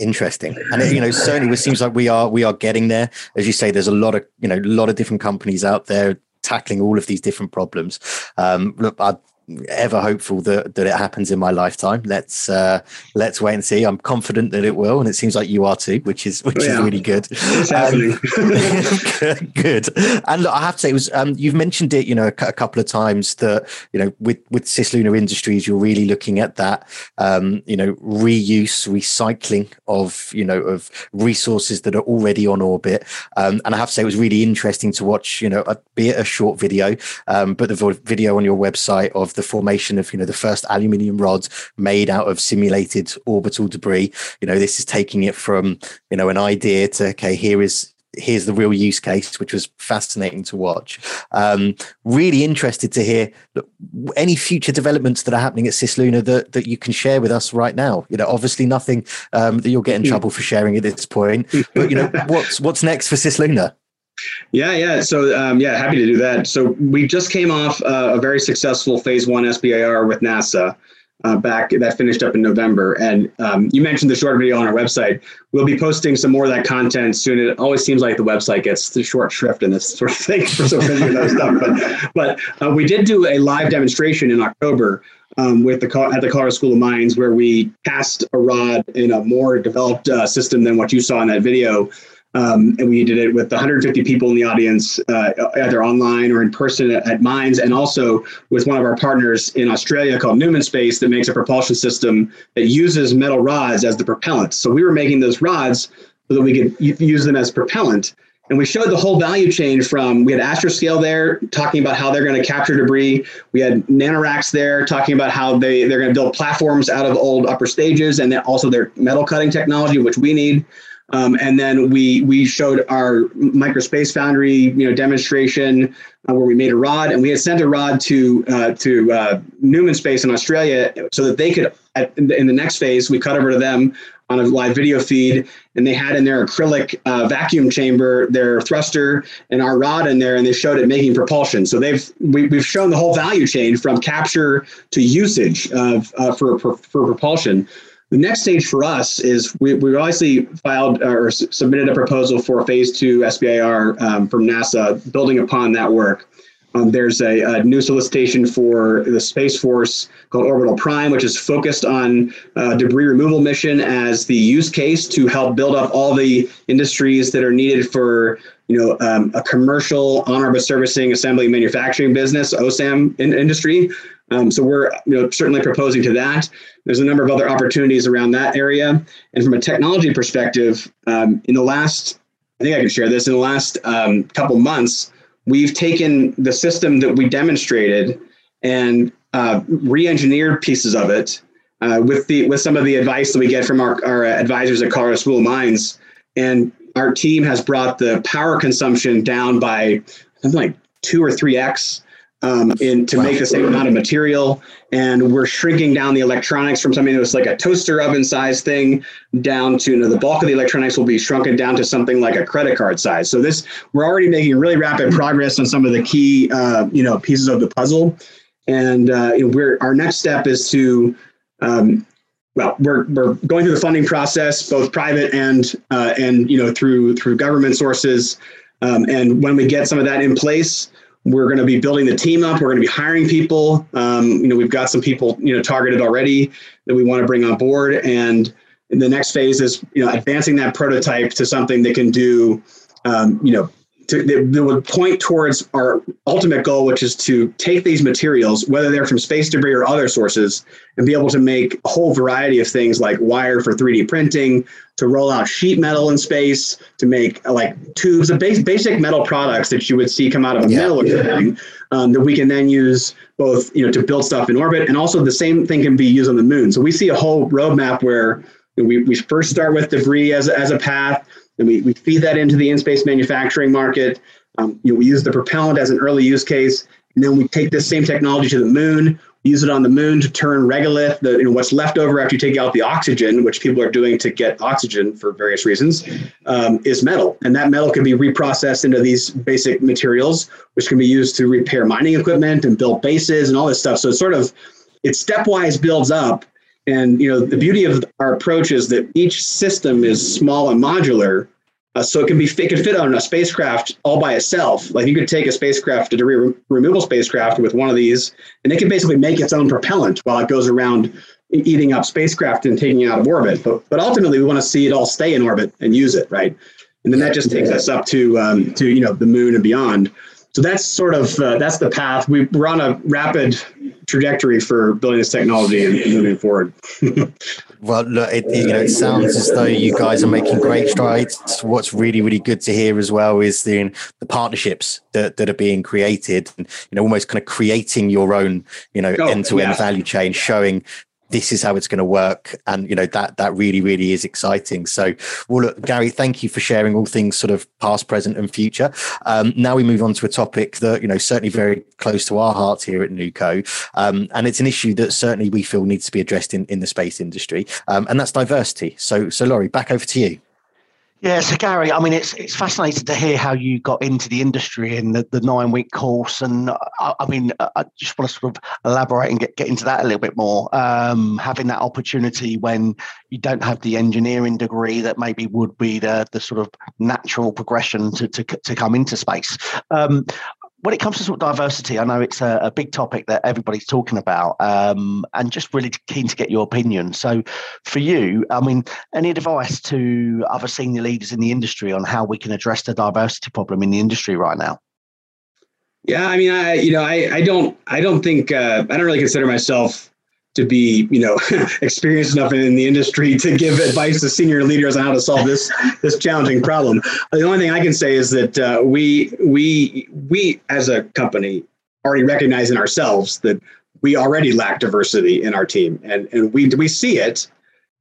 S4: Interesting, and you know, certainly it seems like we are we are getting there. As you say, there's a lot of you know a lot of different companies out there tackling all of these different problems. Um, look, I ever hopeful that that it happens in my lifetime. Let's uh, let's wait and see. I'm confident that it will, and it seems like you are too, which is which yeah. is really good.
S3: Um,
S4: good. And look, I have to say, it was um, you've mentioned it, you know, a, a, couple of times that you know with with Cislunar Industries, you're really looking at that, um, you know, reuse, recycling of you know of resources that are already on orbit. Um, and I have to say, it was really interesting to watch, you know, a, be it a short video, um, but the video on your website of the formation of you know the first aluminium rods made out of simulated orbital debris. You know, this is taking it from you know an idea to okay, here is here's the real use case, which was fascinating to watch. Um, really interested to hear any future developments that are happening at Cislunar that that you can share with us right now. You know, obviously nothing um, that you'll get in hmm. trouble for sharing at this point, but you know, what's what's next for Cislunar?
S3: Yeah, yeah. So, um, yeah, happy to do that. So, we just came off uh, a very successful phase one SBIR with NASA. Uh, back that finished up in November. And um, you mentioned the short video on our website. We'll be posting some more of that content soon. It always seems like the website gets the short shrift in this sort of thing for so busy with stuff. But but uh, we did do a live demonstration in October um, with the at the Colorado School of Mines where we cast a rod in a more developed uh, system than what you saw in that video. Um, and we did it with 150 people in the audience, uh, either online or in person at, at, Mines, and also with one of our partners in Australia called Neumann Space that makes a propulsion system that uses metal rods as the propellant. So we were making those rods so that we could use them as propellant. And we showed the whole value chain from we had Astroscale there talking about how they're going to capture debris. We had Nanoracks there talking about how they, they're going to build platforms out of old upper stages and then also their metal cutting technology, which we need. Um, and then we we showed our microspace foundry you know demonstration uh, where we made a rod and we had sent a rod to uh, to uh, Neumann Space in Australia so that they could at, in, the, in, the, next phase we cut over to them on a live video feed and they had in their acrylic uh, vacuum chamber their thruster and our rod in there and they showed it making propulsion. So they've we, have shown the whole value chain from capture to usage of uh, for, for, for propulsion the next stage for us is we, we obviously filed or submitted a proposal for phase two SBIR um, from NASA, building upon that work. Um, there's a, a, new solicitation for the Space Force called Orbital Prime, which is focused on uh, debris removal mission as the use case to help build up all the industries that are needed for you know um, a commercial on-orbit servicing, assembly, manufacturing business (OSAM) in, industry. Um, so we're you know certainly proposing to that. There's a number of other opportunities around that area. And from a technology perspective, um, in the last, I think I can share this. In the last um, couple months, we've taken the system that we demonstrated and uh, re-engineered pieces of it uh, with the with some of the advice that we get from our, our advisors at Colorado School of Mines. And our team has brought the power consumption down by something like two or three x um, in to make the same amount of material. And we're shrinking down the electronics from something that was like a toaster oven size thing down to you know, the bulk of the electronics will be shrunken down to something like a credit card size. So this we're already making really rapid progress on some of the key uh, you know pieces of the puzzle. And uh, we're our next step is to um, well, we're, we're going through the funding process, both private and uh, and you know through through government sources. Um, and when we get some of that in place, we're going to be building the team up. We're going to be hiring people. Um, you know, we've got some people you know targeted already that we want to bring on board, and the next phase is you know advancing that prototype to something that can do um, you know to, that, would point towards our ultimate goal, which is to take these materials, whether they're from space debris or other sources, and be able to make a whole variety of things like wire for 3D printing, to roll out sheet metal in space, to make like tubes of base, basic metal products that you would see come out of a yeah. mill or something um, that we can then use both you know to build stuff in orbit, and also the same thing can be used on the moon. So we see a whole roadmap where we, we first start with debris as, as a path and we, we feed that into the in-space manufacturing market. Um, you know, we use the propellant as an early use case, and then we take this same technology to the moon. use it on the moon to turn regolith, the, you know, what's left over after you take out the oxygen, which people are doing to get oxygen for various reasons, um, is metal. And that metal can be reprocessed into these basic materials, which can be used to repair mining equipment and build bases and all this stuff. So it's sort of, it stepwise builds up and you know, the beauty of our approach is that each system is small and modular, Uh, so it can be it can fit on a spacecraft all by itself. Like you could take a spacecraft, a debris removal spacecraft with one of these, and it can basically make its own propellant while it goes around eating up spacecraft and taking it out of orbit. But but ultimately, we want to see it all stay in orbit and use it, right? And then that just takes us up to um, to you know the moon and beyond. So that's sort of uh, that's the path. We, we're on a rapid trajectory for building this technology and, moving forward.
S4: Well, look, it, you know, it sounds as though you guys are making great strides. What's really, really good to hear as well is the the partnerships that, that are being created, and you know, almost kind of creating your own, you know, end to end value chain, showing this is how it's going to work and you know that that really really is exciting. So well look gary thank you for sharing all things sort of past present and future. Um, now we move on to a topic that you know certainly very close to our hearts here at nuco um, and it's an issue that certainly we feel needs to be addressed in, in the space industry um, and that's diversity. So so laurie back over to you
S2: yeah, so Gary, I mean, it's it's fascinating to hear how you got into the industry in the, the nine week course, and I, I, mean, I just want to sort of elaborate and get, get into that a little bit more. Um, having that opportunity when you don't have the engineering degree that maybe would be the the sort of natural progression to to, to come into space. Um, when it comes to sort of diversity, I know it's a, a big topic that everybody's talking about, um, and just really keen to get your opinion. So, for you, I mean, any advice to other senior leaders in the industry on how we can address the diversity problem in the industry right now?
S3: Yeah, I mean, I you know, I I don't I don't think uh, I don't really consider myself to be, you know, experienced enough in the industry to give advice to senior leaders on how to solve this this challenging problem. The only thing I can say is that uh, we we we as a company already recognize in ourselves that we already lack diversity in our team, and and we we see it,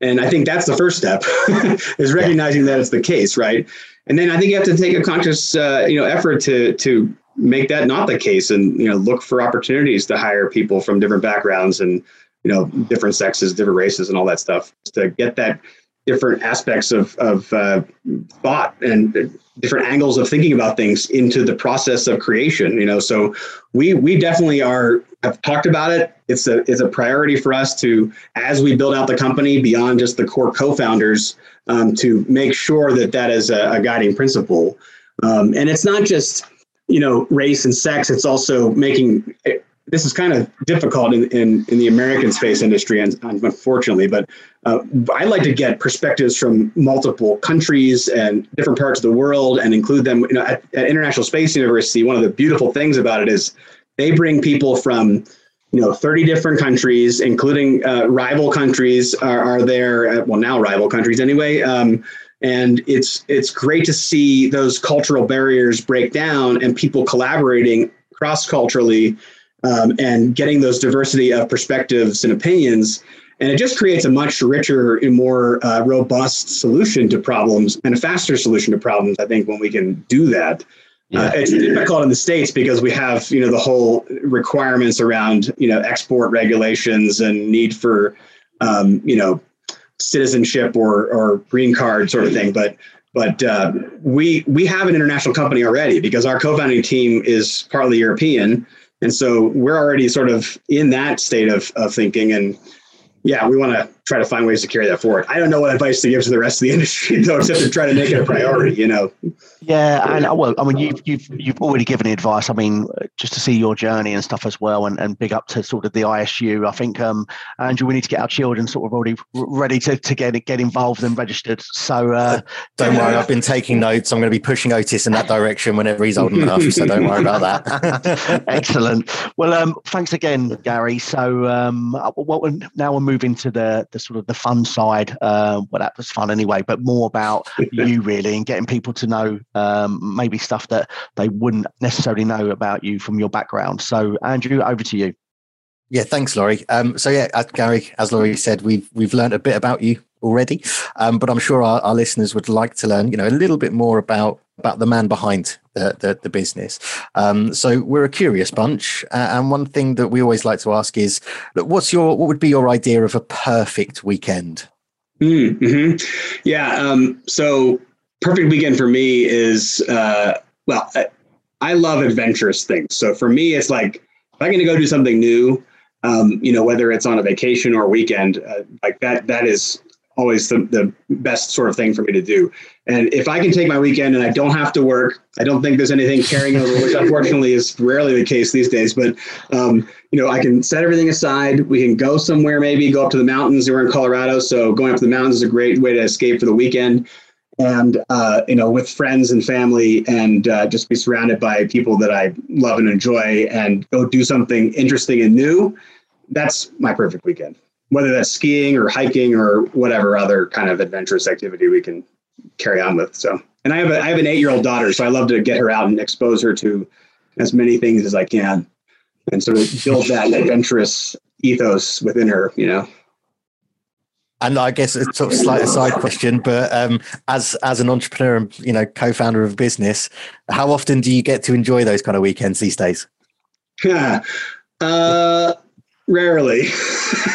S3: and I think that's the first step is recognizing that it's the case, right? And then I think you have to take a conscious, uh, you know, effort to to make that not the case, and you know, look for opportunities to hire people from different backgrounds and you know different sexes different races and all that stuff to get that different aspects of, of uh, thought and different angles of thinking about things into the process of creation you know? So we we definitely are have talked about it. It's a it's a priority for us to as we build out the company beyond just the core co-founders um, to make sure that that is a, a guiding principle. Um, and it's not just you know race and sex it's also making this is kind of difficult in, in, in the American space industry, and unfortunately, but uh, I like to get perspectives from multiple countries and different parts of the world and include them. You know, at, at International Space University, one of the beautiful things about it is they bring people from you know 30 different countries, including uh, rival countries are, are there. Uh, well, now rival countries anyway. Um, and it's it's great to see those cultural barriers break down and people collaborating cross culturally um, and getting those diversity of perspectives and opinions. And it just creates a much richer and more uh, robust solution to problems and a faster solution to problems, I think, when we can do that. Yeah. Uh, it's difficult in the states because we have, you know, the whole requirements around, you know, export regulations and need for, um, you know, citizenship or or green card sort of thing. But but uh, we we have an international company already because our co-founding team is partly European, and so we're already sort of in that state of, of thinking. And yeah, we want to try to find ways to carry that forward. I don't know what advice to give to the rest of the industry, though, except to try to make it a priority. You know.
S2: Yeah, and well, I mean, you've you've you've already given advice. I mean, just to see your journey and stuff as well, and, and big up to sort of the ISU. I think, um, Andrew, we need to get our children sort of already ready to, to get get involved and registered. So uh,
S4: don't worry, I've been taking notes. I'm going to be pushing Otis in that direction whenever he's old enough. so don't worry about that.
S2: Excellent. Well, um, thanks again, Gary. So, um, what now we're moving to the the sort of the fun side. Uh, well, that was fun anyway, but more about you really and getting people to know um, maybe stuff that they wouldn't necessarily know about you from your background. So, Andrew, over to you.
S4: Yeah, thanks, Laurie. Um, so yeah, Gary, as Laurie said, we've we've learned a bit about you already, um, but I'm sure our, our, listeners would like to learn, you know, a little bit more about about the man behind the the, the business. Um, so we're a curious bunch, uh, and one thing that we always like to ask is, what's your what would be your idea of a perfect weekend?
S3: Mm-hmm. Yeah. Um, so perfect weekend for me is uh, well, I, I, love adventurous things. So for me, it's like if I'm going to go do something new, um, you know, whether it's on a vacation or a weekend, uh, like that, that is always the, the best sort of thing for me to do. And if I can take my weekend and I don't have to work, I don't think there's anything carrying over, which unfortunately is rarely the case these days. But um, you know, I can set everything aside. We can go somewhere, maybe go up to the mountains. We're in Colorado, so going up to the mountains is a great way to escape for the weekend. And uh, you know, with friends and family, and uh, just be surrounded by people that I love and enjoy, and go do something interesting and new. That's my perfect weekend whether that's skiing or hiking or whatever other kind of adventurous activity we can carry on with. So, and I have a, I have an eight year old daughter, so I love to get her out and expose her to as many things as I can, and sort of build that adventurous ethos within her. You know.
S4: And I guess it's sort of slight aside question, but um, as as an entrepreneur and you know co-founder of a business, how often do you get to enjoy those kind of weekends these days?
S3: Yeah. uh, Rarely.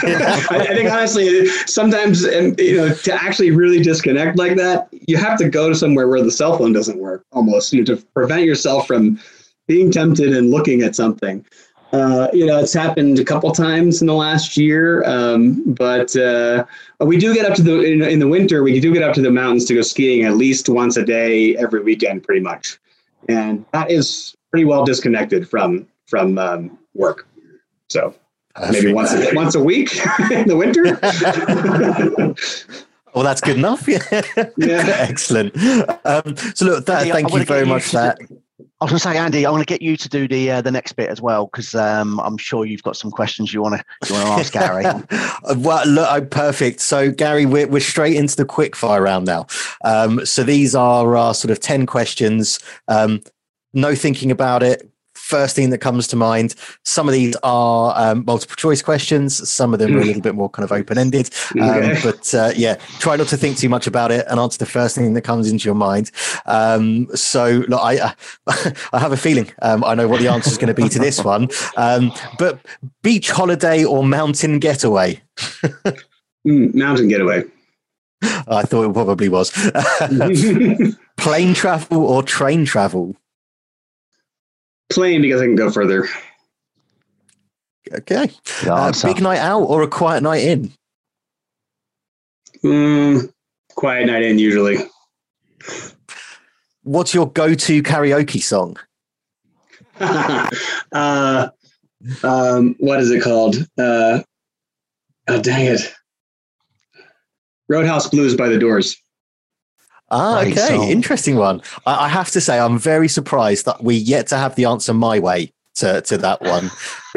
S3: I, think honestly, sometimes and you know to actually really disconnect like that, you have to go to somewhere where the cell phone doesn't work. Almost you know, to prevent yourself from being tempted and looking at something. Uh, you know, it's happened a couple times in the last year, um, but uh, we do get up to the in, in, the winter. We do get up to the mountains to go skiing at least once a day every weekend, pretty much, and that is pretty well disconnected from from um, work. So maybe once a, once a week in the winter.
S4: well, that's good enough. Yeah, yeah. excellent. Um, so, look, that, Andy, thank you very much for that.
S2: I was going to say, Andy, I want to get you to do the uh, the next bit as well because um, I'm sure you've got some questions you want to you want to ask Gary.
S4: well, look, I'm perfect. So, Gary, we're we're straight into the quick fire round now. Um, so these are our sort of ten questions. Um, no thinking about it first thing that comes to mind. Some of these are um, multiple choice questions. Some of them are a little bit more kind of open ended. Um, okay. But uh, yeah, try not to think too much about it and answer the first thing that comes into your mind. Um, so look, I uh, I have a feeling um, I know what the answer is going to be to this one. Um, but beach holiday or mountain getaway?
S3: mm, mountain getaway.
S4: I thought it probably was. Plane travel or train travel?
S3: Plane because I can go further.
S4: Okay. Uh, big night out or a quiet night in?
S3: Mm, quiet night in usually.
S4: What's your go-to karaoke song?
S3: uh, um, what is it called? Uh, oh, dang it. Roadhouse Blues by the Doors.
S4: Ah, okay, song. interesting one. I, I, have to say, I'm very surprised that we yet to have the answer my way to, to that one.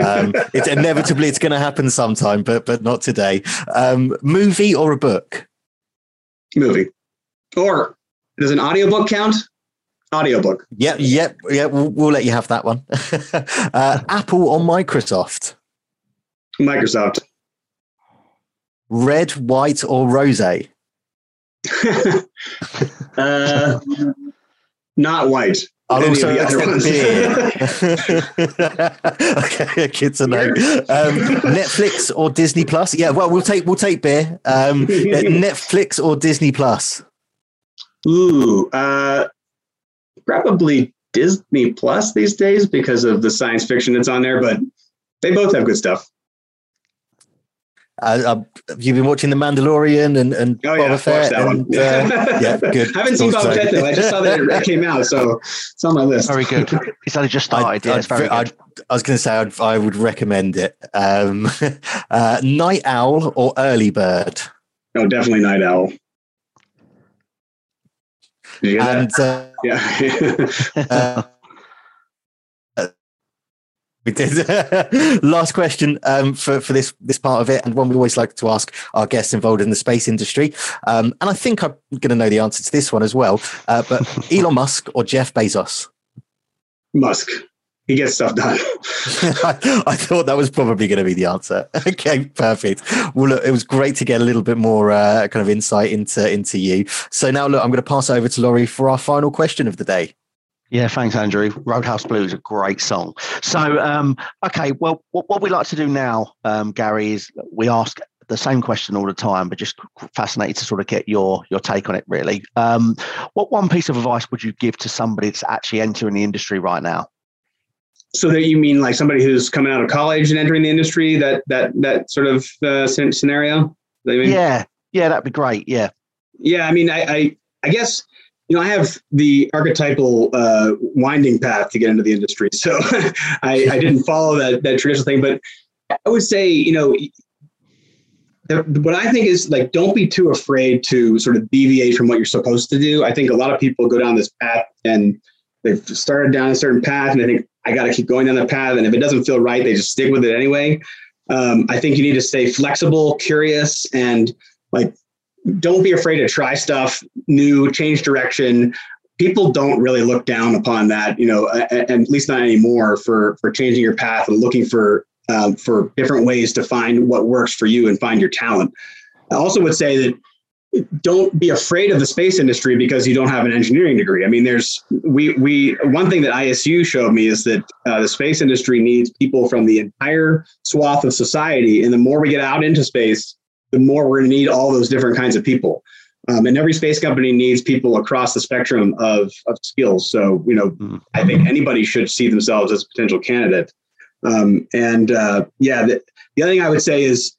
S4: Um, it's inevitably it's going to happen sometime, but but not today. Um, movie or a book?
S3: Movie. Or does an audiobook count? Audiobook.
S4: Yep, yep, yep. We'll, we'll let you have that one. uh, Apple or Microsoft?
S3: Microsoft.
S4: Red, white, or rose?
S3: Uh, not white.
S4: I'll also accept beer. okay, good to know. Um, Netflix or Disney Plus? Yeah, well, we'll take we'll take beer. Um, Netflix or Disney Plus?
S3: Ooh, uh, probably Disney Plus these days because of the science fiction that's on there. But they both have good stuff.
S4: Uh, uh, have been watching The Mandalorian and, and
S3: oh, yeah,
S4: Boba Fett? And,
S3: uh, yeah, good. I haven't seen Boba Fett though. I just saw that it came out, so it's on my list.
S2: Very good. It's only just started. I, yeah, it's very
S4: I,
S2: good.
S4: I was going to say I'd, I would recommend it. Um, uh, night owl or early bird?
S3: Oh, definitely night owl.
S4: and uh, yeah. We did. Last question um, for for this this part of it, and one we always like to ask our guests involved in the space industry. Um, and I think I'm going to know the answer to this one as well. Uh, but Elon Musk or Jeff Bezos?
S3: Musk. He gets stuff done.
S4: I, I, thought that was probably going to be the answer. Okay, perfect. Well, look, it was great to get a little bit more uh, kind of insight into into you. So now, look, I'm going to pass over to Laurie for our final question of the day.
S2: Yeah, thanks, Andrew. Roadhouse Blues is a great song. So, um, okay, well, what, what we like to do now, um, Gary, is we ask the same question all the time, but just fascinated to sort of get your your take on it. Really, um, what one piece of advice would you give to somebody that's actually entering the industry right now?
S3: So that you mean like somebody who's coming out of college and entering the industry? That that that sort of uh, scenario.
S2: Yeah, Yeah, that'd be great. Yeah.
S3: Yeah, I mean, I, I, I guess you know, I have the archetypal uh, winding path to get into the industry, so I, I didn't follow that that traditional thing. But I would say, you know, what I think is like, don't be too afraid to sort of deviate from what you're supposed to do. I think a lot of people go down this path and they've started down a certain path, and I think I got to keep going down that path. And if it doesn't feel right, they just stick with it anyway. Um, I think you need to stay flexible, curious, and like don't be afraid to try stuff new, change direction. People don't really look down upon that, you know, and at least not anymore for for changing your path and looking for um, for different ways to find what works for you and find your talent. I also would say that don't be afraid of the space industry because you don't have an engineering degree. I mean, there's we we one thing that ISU showed me is that uh, the space industry needs people from the entire swath of society, and the more we get out into space, the more we're going to need all those different kinds of people. Um, and every space company needs people across the spectrum of, of skills. So, you know, mm-hmm. I think anybody should see themselves as a potential candidate. Um, and uh, yeah, the, the other thing I would say is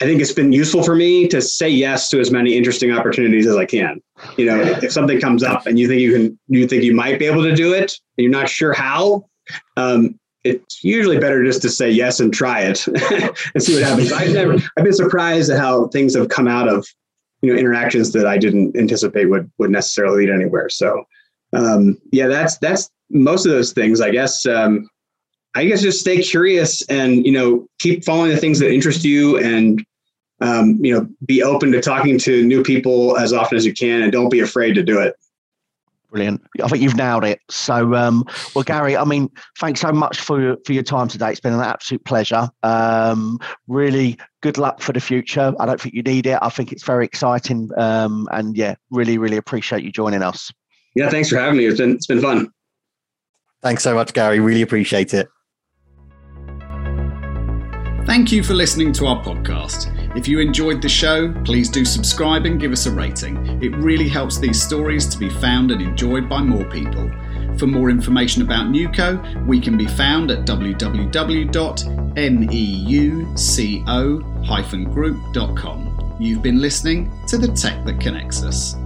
S3: I think it's been useful for me to say yes to as many interesting opportunities as I can. You know, if something comes up and you think you can, you think you might be able to do it, and you're not sure how, um, it's usually better just to say yes and try it and see what happens. I've never, I've been surprised at how things have come out of, you know, interactions that I didn't anticipate would would necessarily lead anywhere. So, um, yeah, that's that's most of those things. I guess. Um, I guess just stay curious and you know keep following the things that interest you and um, you know be open to talking to new people as often as you can and don't be afraid to do it.
S2: Brilliant. I think you've nailed it. So, um, well, Gary, I mean, thanks so much for your, for your time today. It's been an absolute pleasure. Um, really good luck for the future. I don't think you need it. I think it's very exciting. Um, and yeah, really, really appreciate you joining us.
S3: Yeah, thanks for having me. It's been, it's been fun.
S4: Thanks so much, Gary. Really appreciate it.
S5: Thank you for listening to our podcast. If you enjoyed the show, please do subscribe and give us a rating. It really helps these stories to be found and enjoyed by more people. For more information about NewCo, we can be found at www.neuco-group.com. You've been listening to The Tech That Connects Us.